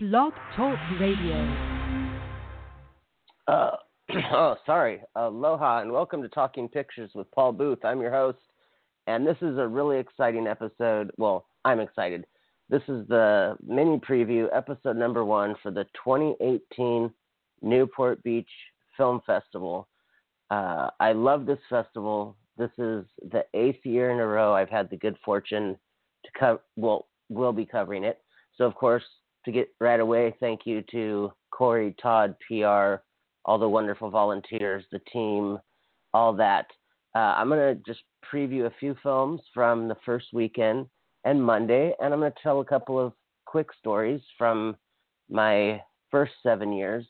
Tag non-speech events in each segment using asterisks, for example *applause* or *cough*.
Blog Talk Radio. Uh, *clears throat* oh, sorry. Aloha and welcome to Talking Pictures with Paul Booth. I'm your host, and this is a really exciting episode. Well, I'm excited. This is the mini preview, episode number one for the 2018 Newport Beach Film Festival. Uh, I love this festival. This is the eighth year in a row I've had the good fortune to cover. Well, will be covering it. So, of course, to get right away, thank you to Corey, Todd, PR, all the wonderful volunteers, the team, all that. Uh, I'm going to just preview a few films from the first weekend and Monday, and I'm going to tell a couple of quick stories from my first seven years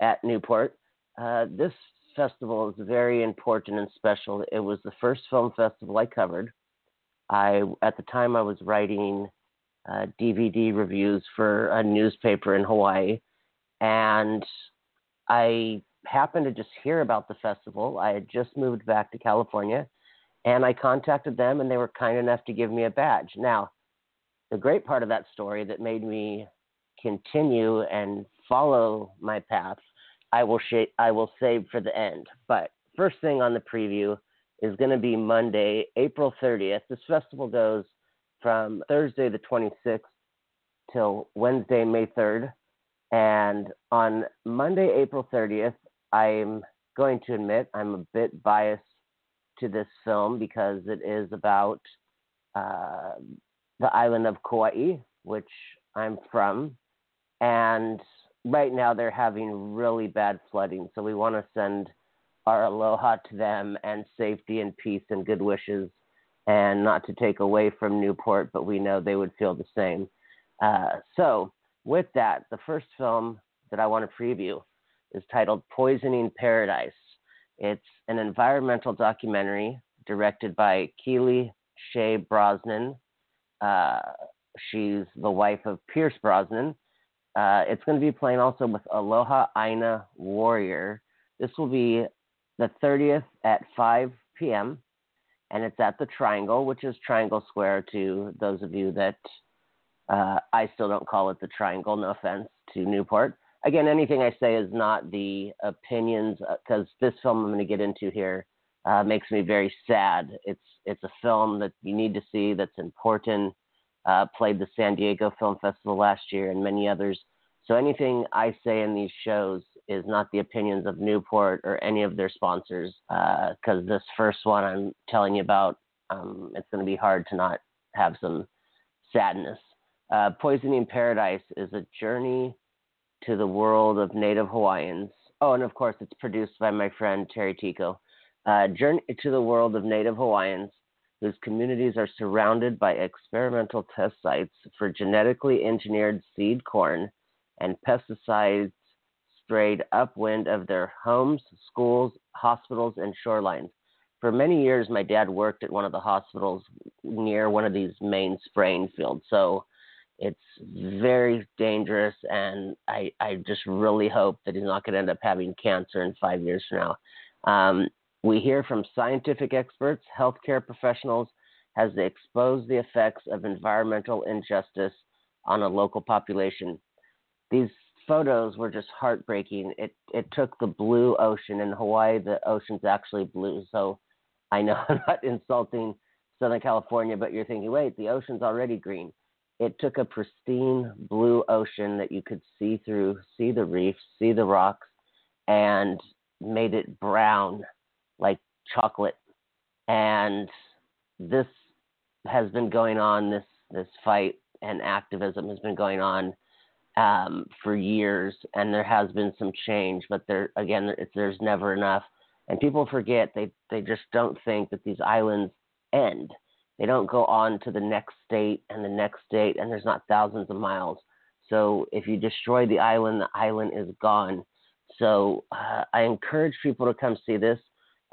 at Newport. Uh, this festival is very important and special. It was the first film festival I covered. I at the time I was writing uh, DVD reviews for a newspaper in Hawaii, and I happened to just hear about the festival. I had just moved back to California, and I contacted them, and they were kind enough to give me a badge. Now, the great part of that story that made me continue and follow my path, I will sh- I will save for the end. But first thing on the preview is going to be Monday, April 30th. This festival goes from Thursday the 26th till Wednesday, May 3rd. And on Monday, April 30th, I'm going to admit I'm a bit biased to this film because it is about uh, the island of Kauai, which I'm from. And right now they're having really bad flooding. So we want to send our aloha to them and safety and peace and good wishes and not to take away from Newport, but we know they would feel the same. Uh, so, with that, the first film that I want to preview is titled Poisoning Paradise. It's an environmental documentary directed by Keely Shea Brosnan. Uh, she's the wife of Pierce Brosnan. Uh, it's going to be playing also with Aloha Aina Warrior. This will be the 30th at 5 p.m and it's at the Triangle, which is Triangle Square to those of you that uh, I still don't call it the Triangle. No offense to Newport. Again, anything I say is not the opinions because uh, this film I'm going to get into here uh, makes me very sad. It's it's a film that you need to see that's important. Uh, played the San Diego Film Festival last year and many others. So anything I say in these shows is not the opinions of Newport or any of their sponsors. Because uh, this first one I'm telling you about, um, it's going to be hard to not have some sadness. Uh, Poisoning Paradise is a journey to the world of Native Hawaiians. Oh, and of course, it's produced by my friend Terry Tico. Uh, journey to the world of Native Hawaiians whose communities are surrounded by experimental test sites for genetically engineered seed corn and pesticides strayed upwind of their homes, schools, hospitals, and shorelines. For many years, my dad worked at one of the hospitals near one of these main spraying fields. So it's very dangerous, and I, I just really hope that he's not going to end up having cancer in five years from now. Um, we hear from scientific experts, healthcare professionals, as they expose the effects of environmental injustice on a local population. These photos were just heartbreaking. It it took the blue ocean in Hawaii. The ocean's actually blue, so I know *laughs* I'm not insulting Southern California, but you're thinking, wait, the ocean's already green. It took a pristine blue ocean that you could see through, see the reefs, see the rocks, and made it brown like chocolate. And this has been going on. This this fight and activism has been going on um, for years, and there has been some change, but there again, there's never enough. And people forget they they just don't think that these islands end. They don't go on to the next state and the next state, and there's not thousands of miles. So if you destroy the island, the island is gone. So uh, I encourage people to come see this.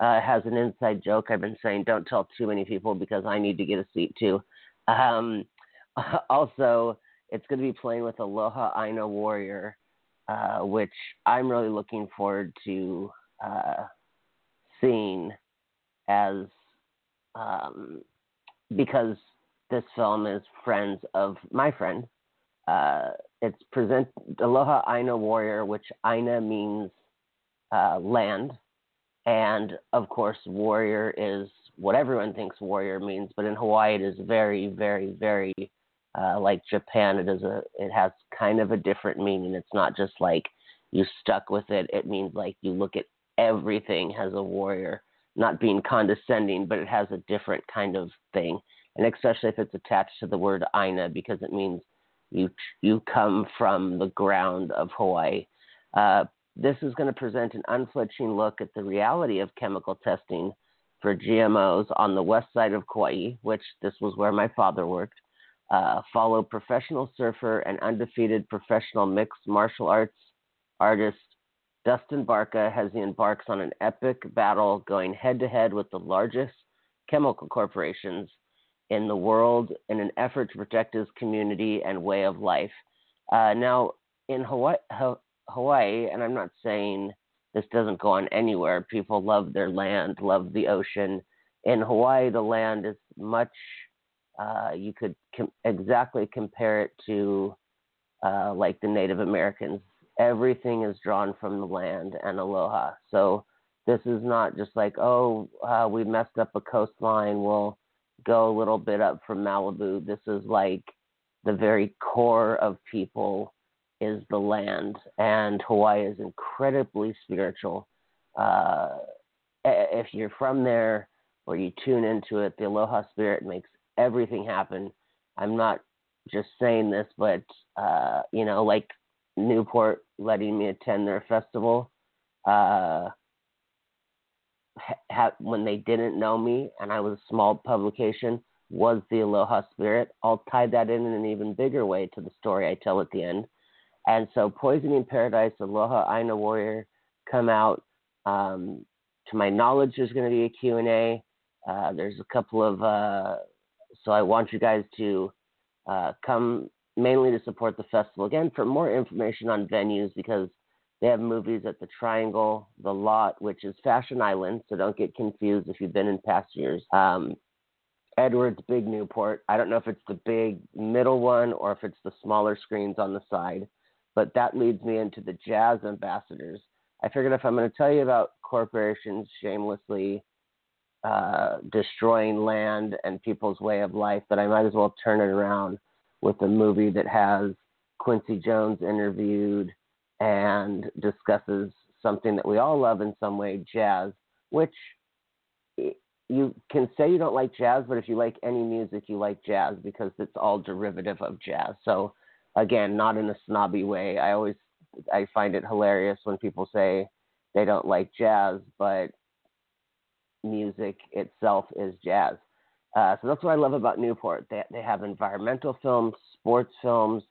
Uh, it has an inside joke I've been saying, don't tell too many people because I need to get a seat too. Um, *laughs* also, it's going to be playing with Aloha Aina Warrior, uh, which I'm really looking forward to uh, seeing as um, because this film is friends of my friend, uh, it's present Aloha Aina Warrior, which Aina means uh, land, and of course, warrior is what everyone thinks warrior means, but in Hawaii it is very, very, very uh, like Japan. It is a it has kind of a different meaning. It's not just like you stuck with it. It means like you look at everything as a warrior, not being condescending, but it has a different kind of thing. And especially if it's attached to the word Aina, because it means you you come from the ground of Hawaii. Uh, this is going to present an unflinching look at the reality of chemical testing for GMOs on the west side of Kauai, which this was where my father worked. Uh, follow professional surfer and undefeated professional mixed martial arts artist Dustin Barca as he embarks on an epic battle going head to head with the largest chemical corporations in the world in an effort to protect his community and way of life. Uh, now, in Hawaii, Hawaii, and I'm not saying this doesn't go on anywhere, people love their land, love the ocean. In Hawaii, the land is much, uh, you could com- exactly compare it to uh, like the Native Americans everything is drawn from the land and aloha. So this is not just like, oh, uh, we messed up a coastline. We'll go a little bit up from Malibu. This is like the very core of people is the land, and Hawaii is incredibly spiritual. Uh, if you're from there or you tune into it, the aloha spirit makes everything happened. I'm not just saying this, but uh, you know, like Newport letting me attend their festival. Uh, ha- when they didn't know me and I was a small publication, was the Aloha Spirit. I'll tie that in in an even bigger way to the story I tell at the end. And so, Poisoning Paradise, Aloha Aina Warrior, come out. Um, to my knowledge, there's going to be a Q&A. Uh, there's a couple of, uh, so I want you guys to uh, come mainly to support the festival. Again, for more information on venues, because they have movies at the Triangle, the Lot, which is Fashion Island, so don't get confused if you've been in past years. Um, Edwards Big Newport. I don't know if it's the big middle one or if it's the smaller screens on the side, but that leads me into the Jazz Ambassadors. I figured if I'm going to tell you about corporations shamelessly uh, destroying land and people's way of life, but I might as well turn it around with a movie that has Quincy Jones interviewed and discusses something that we all love in some way, jazz, which you can say you don't like jazz, but if you like any music, you like jazz because it's all derivative of jazz. So again, not in a snobby way. I always I find it hilarious when people say they don't like jazz, but music itself is jazz. Uh, so that's what I love about Newport. They they have environmental films, sports films,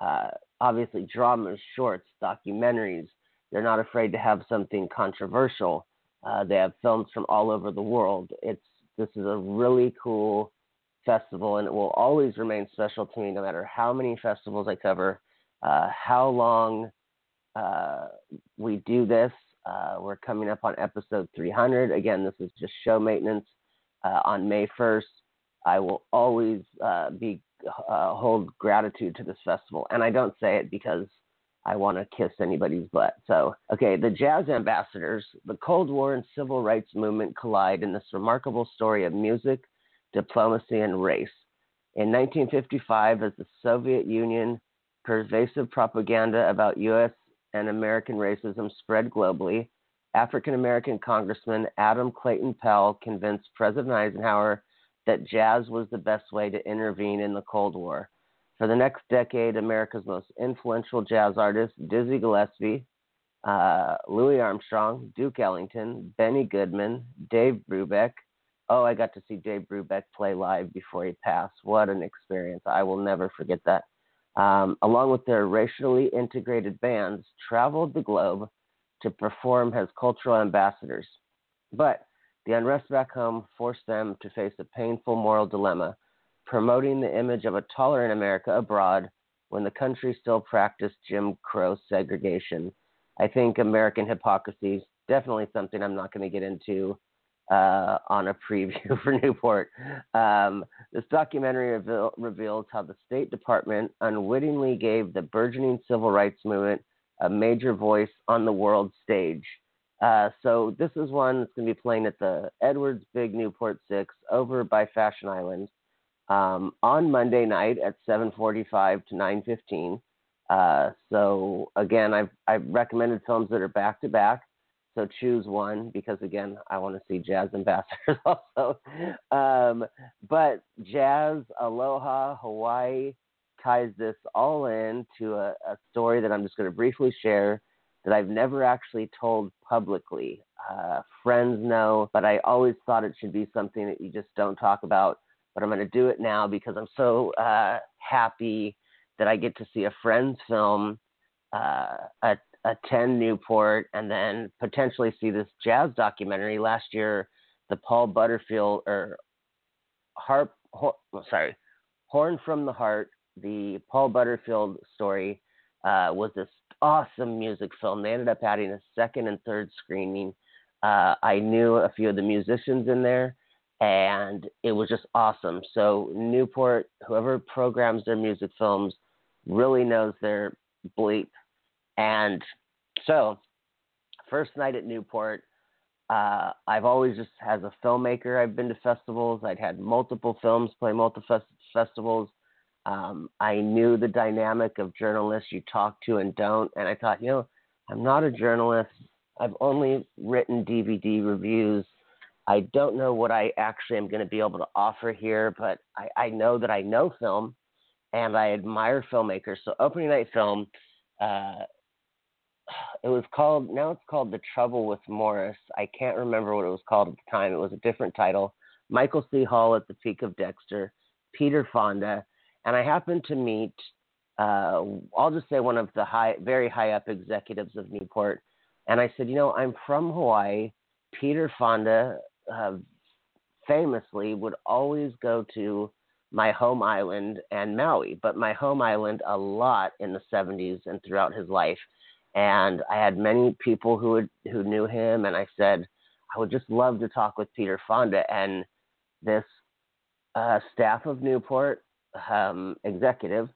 uh, obviously dramas, shorts, documentaries. They're not afraid to have something controversial. Uh, they have films from all over the world. It's this is a really cool festival, and it will always remain special to me, no matter how many festivals I cover, uh, how long uh, we do this. Uh, we're coming up on episode 300. Again, this is just show maintenance uh, on May 1st. I will always uh, be uh, hold gratitude to this festival, and I don't say it because I want to kiss anybody's butt. So, okay, the jazz ambassadors, the Cold War and civil rights movement collide in this remarkable story of music, diplomacy, and race. In 1955, as the Soviet Union pervasive propaganda about U.S. and American racism spread globally, African American Congressman Adam Clayton Powell convinced President Eisenhower that jazz was the best way to intervene in the Cold War. For the next decade, America's most influential jazz artists, Dizzy Gillespie, uh, Louis Armstrong, Duke Ellington, Benny Goodman, Dave Brubeck. Oh, I got to see Dave Brubeck play live before he passed. What an experience. I will never forget that. Um, along with their racially integrated bands, traveled the globe to perform as cultural ambassadors. But the unrest back home forced them to face a painful moral dilemma, promoting the image of a tolerant America abroad when the country still practiced Jim Crow segregation. I think American hypocrisy is definitely something I'm not going to get into uh, on a preview *laughs* for Newport. Um, this documentary reveal, reveals how the State Department unwittingly gave the burgeoning civil rights movement a major voice on the world stage. Uh, so this is one that's going to be playing at the Edwards Big Newport Six over by Fashion Island um, on Monday night at 7:45 to 9:15. Uh, so again, I've I've recommended films that are back to back. So choose one because again, I want to see jazz ambassadors *laughs* also. Um, but jazz, aloha, Hawaii ties this all in to a, a story that I'm just going to briefly share that I've never actually told publicly. Uh, friends know, but I always thought it should be something that you just don't talk about. But I'm going to do it now because I'm so uh, happy that I get to see a friend's film uh, at attend Newport and then potentially see this jazz documentary. Last year, the Paul Butterfield or harp, hor, sorry, Horn from the Heart, the Paul Butterfield story uh, was this awesome music film. They ended up adding a second and third screening. Uh, I knew a few of the musicians in there, and it was just awesome. So Newport, whoever programs their music films, really knows their bleep and so, first night at Newport, uh, I've always just, as a filmmaker, I've been to festivals. I'd had multiple films play multiple festivals. Um, I knew the dynamic of journalists you talk to and don't. And I thought, you know, I'm not a journalist. I've only written DVD reviews. I don't know what I actually am going to be able to offer here, but I, I know that I know film and I admire filmmakers. So, opening night film, uh, it was called now it's called The Trouble with Morris. I can't remember what it was called at the time. It was a different title. Michael C. Hall at the Peak of Dexter, Peter Fonda, and I happened to meet uh, I'll just say one of the high very high up executives of Newport. And I said, you know, I'm from Hawaii. Peter Fonda uh, famously would always go to my home island and Maui, but my home island a lot in the 70s and throughout his life and I had many people who would, who knew him, and I said I would just love to talk with Peter Fonda. And this uh, staff of Newport um, executive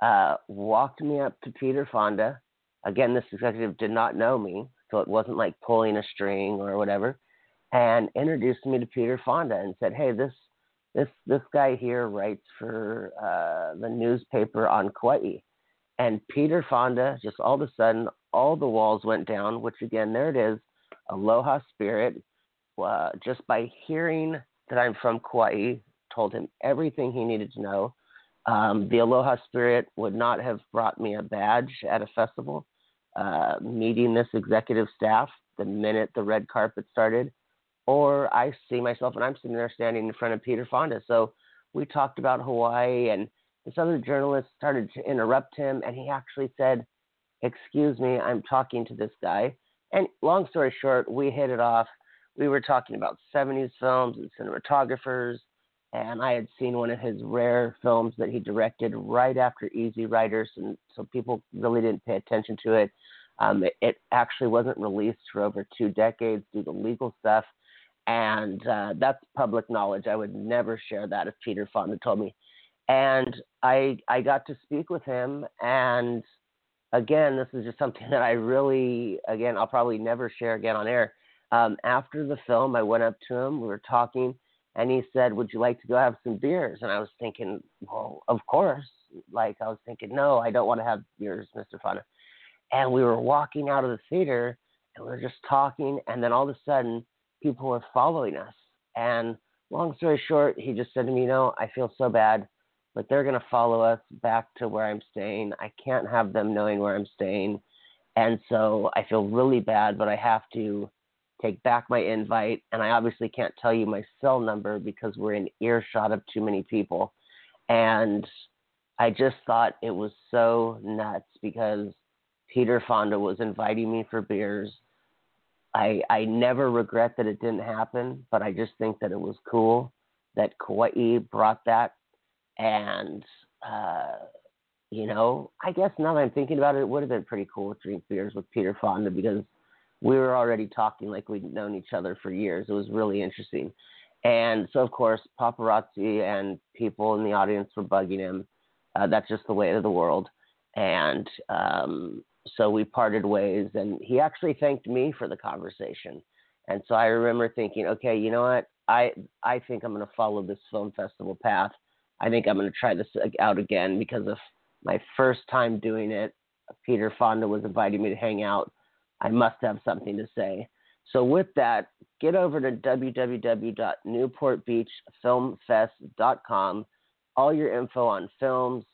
uh, walked me up to Peter Fonda. Again, this executive did not know me, so it wasn't like pulling a string or whatever, and introduced me to Peter Fonda and said, "Hey, this." This this guy here writes for uh, the newspaper on Kauai, and Peter Fonda just all of a sudden all the walls went down, which again, there it is, aloha spirit. Uh, just by hearing that I'm from Kauai, told him everything he needed to know. Um, the aloha spirit would not have brought me a badge at a festival. Uh, meeting this executive staff the minute the red carpet started, or I see myself and I'm sitting there standing in front of Peter Fonda. So we talked about Hawaii, and this other journalist started to interrupt him, and he actually said, excuse me, I'm talking to this guy. And long story short, we hit it off. We were talking about 70s films and cinematographers, and I had seen one of his rare films that he directed right after Easy Riders, and so people really didn't pay attention to it. Um, it, it, actually wasn't released for over two decades due to legal stuff, and uh, that's public knowledge. I would never share that if Peter Fonda told me. And I I got to speak with him, and again, this is just something *laughs* that I really, again, I'll probably never share again on air. Um, after the film, I went up to him, we were talking, and he said, Would you like to go have some beers? And I was thinking, Well, of course. Like, I was thinking, No, I don't want to have beers, Mr. Fonda. And we were walking out of the theater, and we were just talking, and then all of a sudden, people were following us. And long story short, he just said to me, You know, I feel so bad but they're going to follow us back to where I'm staying. I can't have them knowing where I'm staying. And so I feel really bad, but I have to take back my invite. And I obviously can't tell you my cell number because we're in earshot of too many people. And I just thought it was so nuts because Peter Fonda was inviting me for beers. I I never regret that it didn't happen, but I just think that it was cool that Kauai brought that and uh, you know, I guess now that I'm thinking about it, it would have been pretty cool to drink beers with Peter Fonda because we were already talking like we'd known each other for years. It was really interesting. And so, of course, paparazzi and people in the audience were bugging him. Uh, that's just the way of the world. And um, so we parted ways, and he actually thanked me for the conversation. And so I remember thinking, okay, you know what? I I think I'm going to follow this film festival path. I think I'm going to try this out again because of my first time doing it. Peter Fonda was inviting me to hang out. I must have something to say. So with that, get over to www.newportbeachfilmfest.com. All your info on films,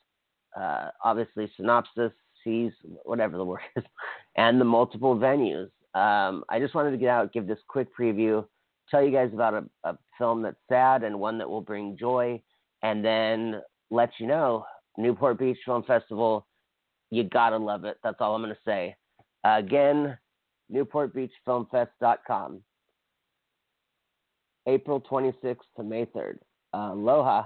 uh, obviously synopsis, C's, whatever the word is, *laughs* and the multiple venues. Um, I just wanted to get out, give this quick preview, tell you guys about a, a film that's sad and one that will bring joy, and then let you know Newport Beach Film Festival. You gotta love it. That's all I'm gonna say. Uh, again, NewportBeachFilmFest.com. April 26th to May 3rd. aloha.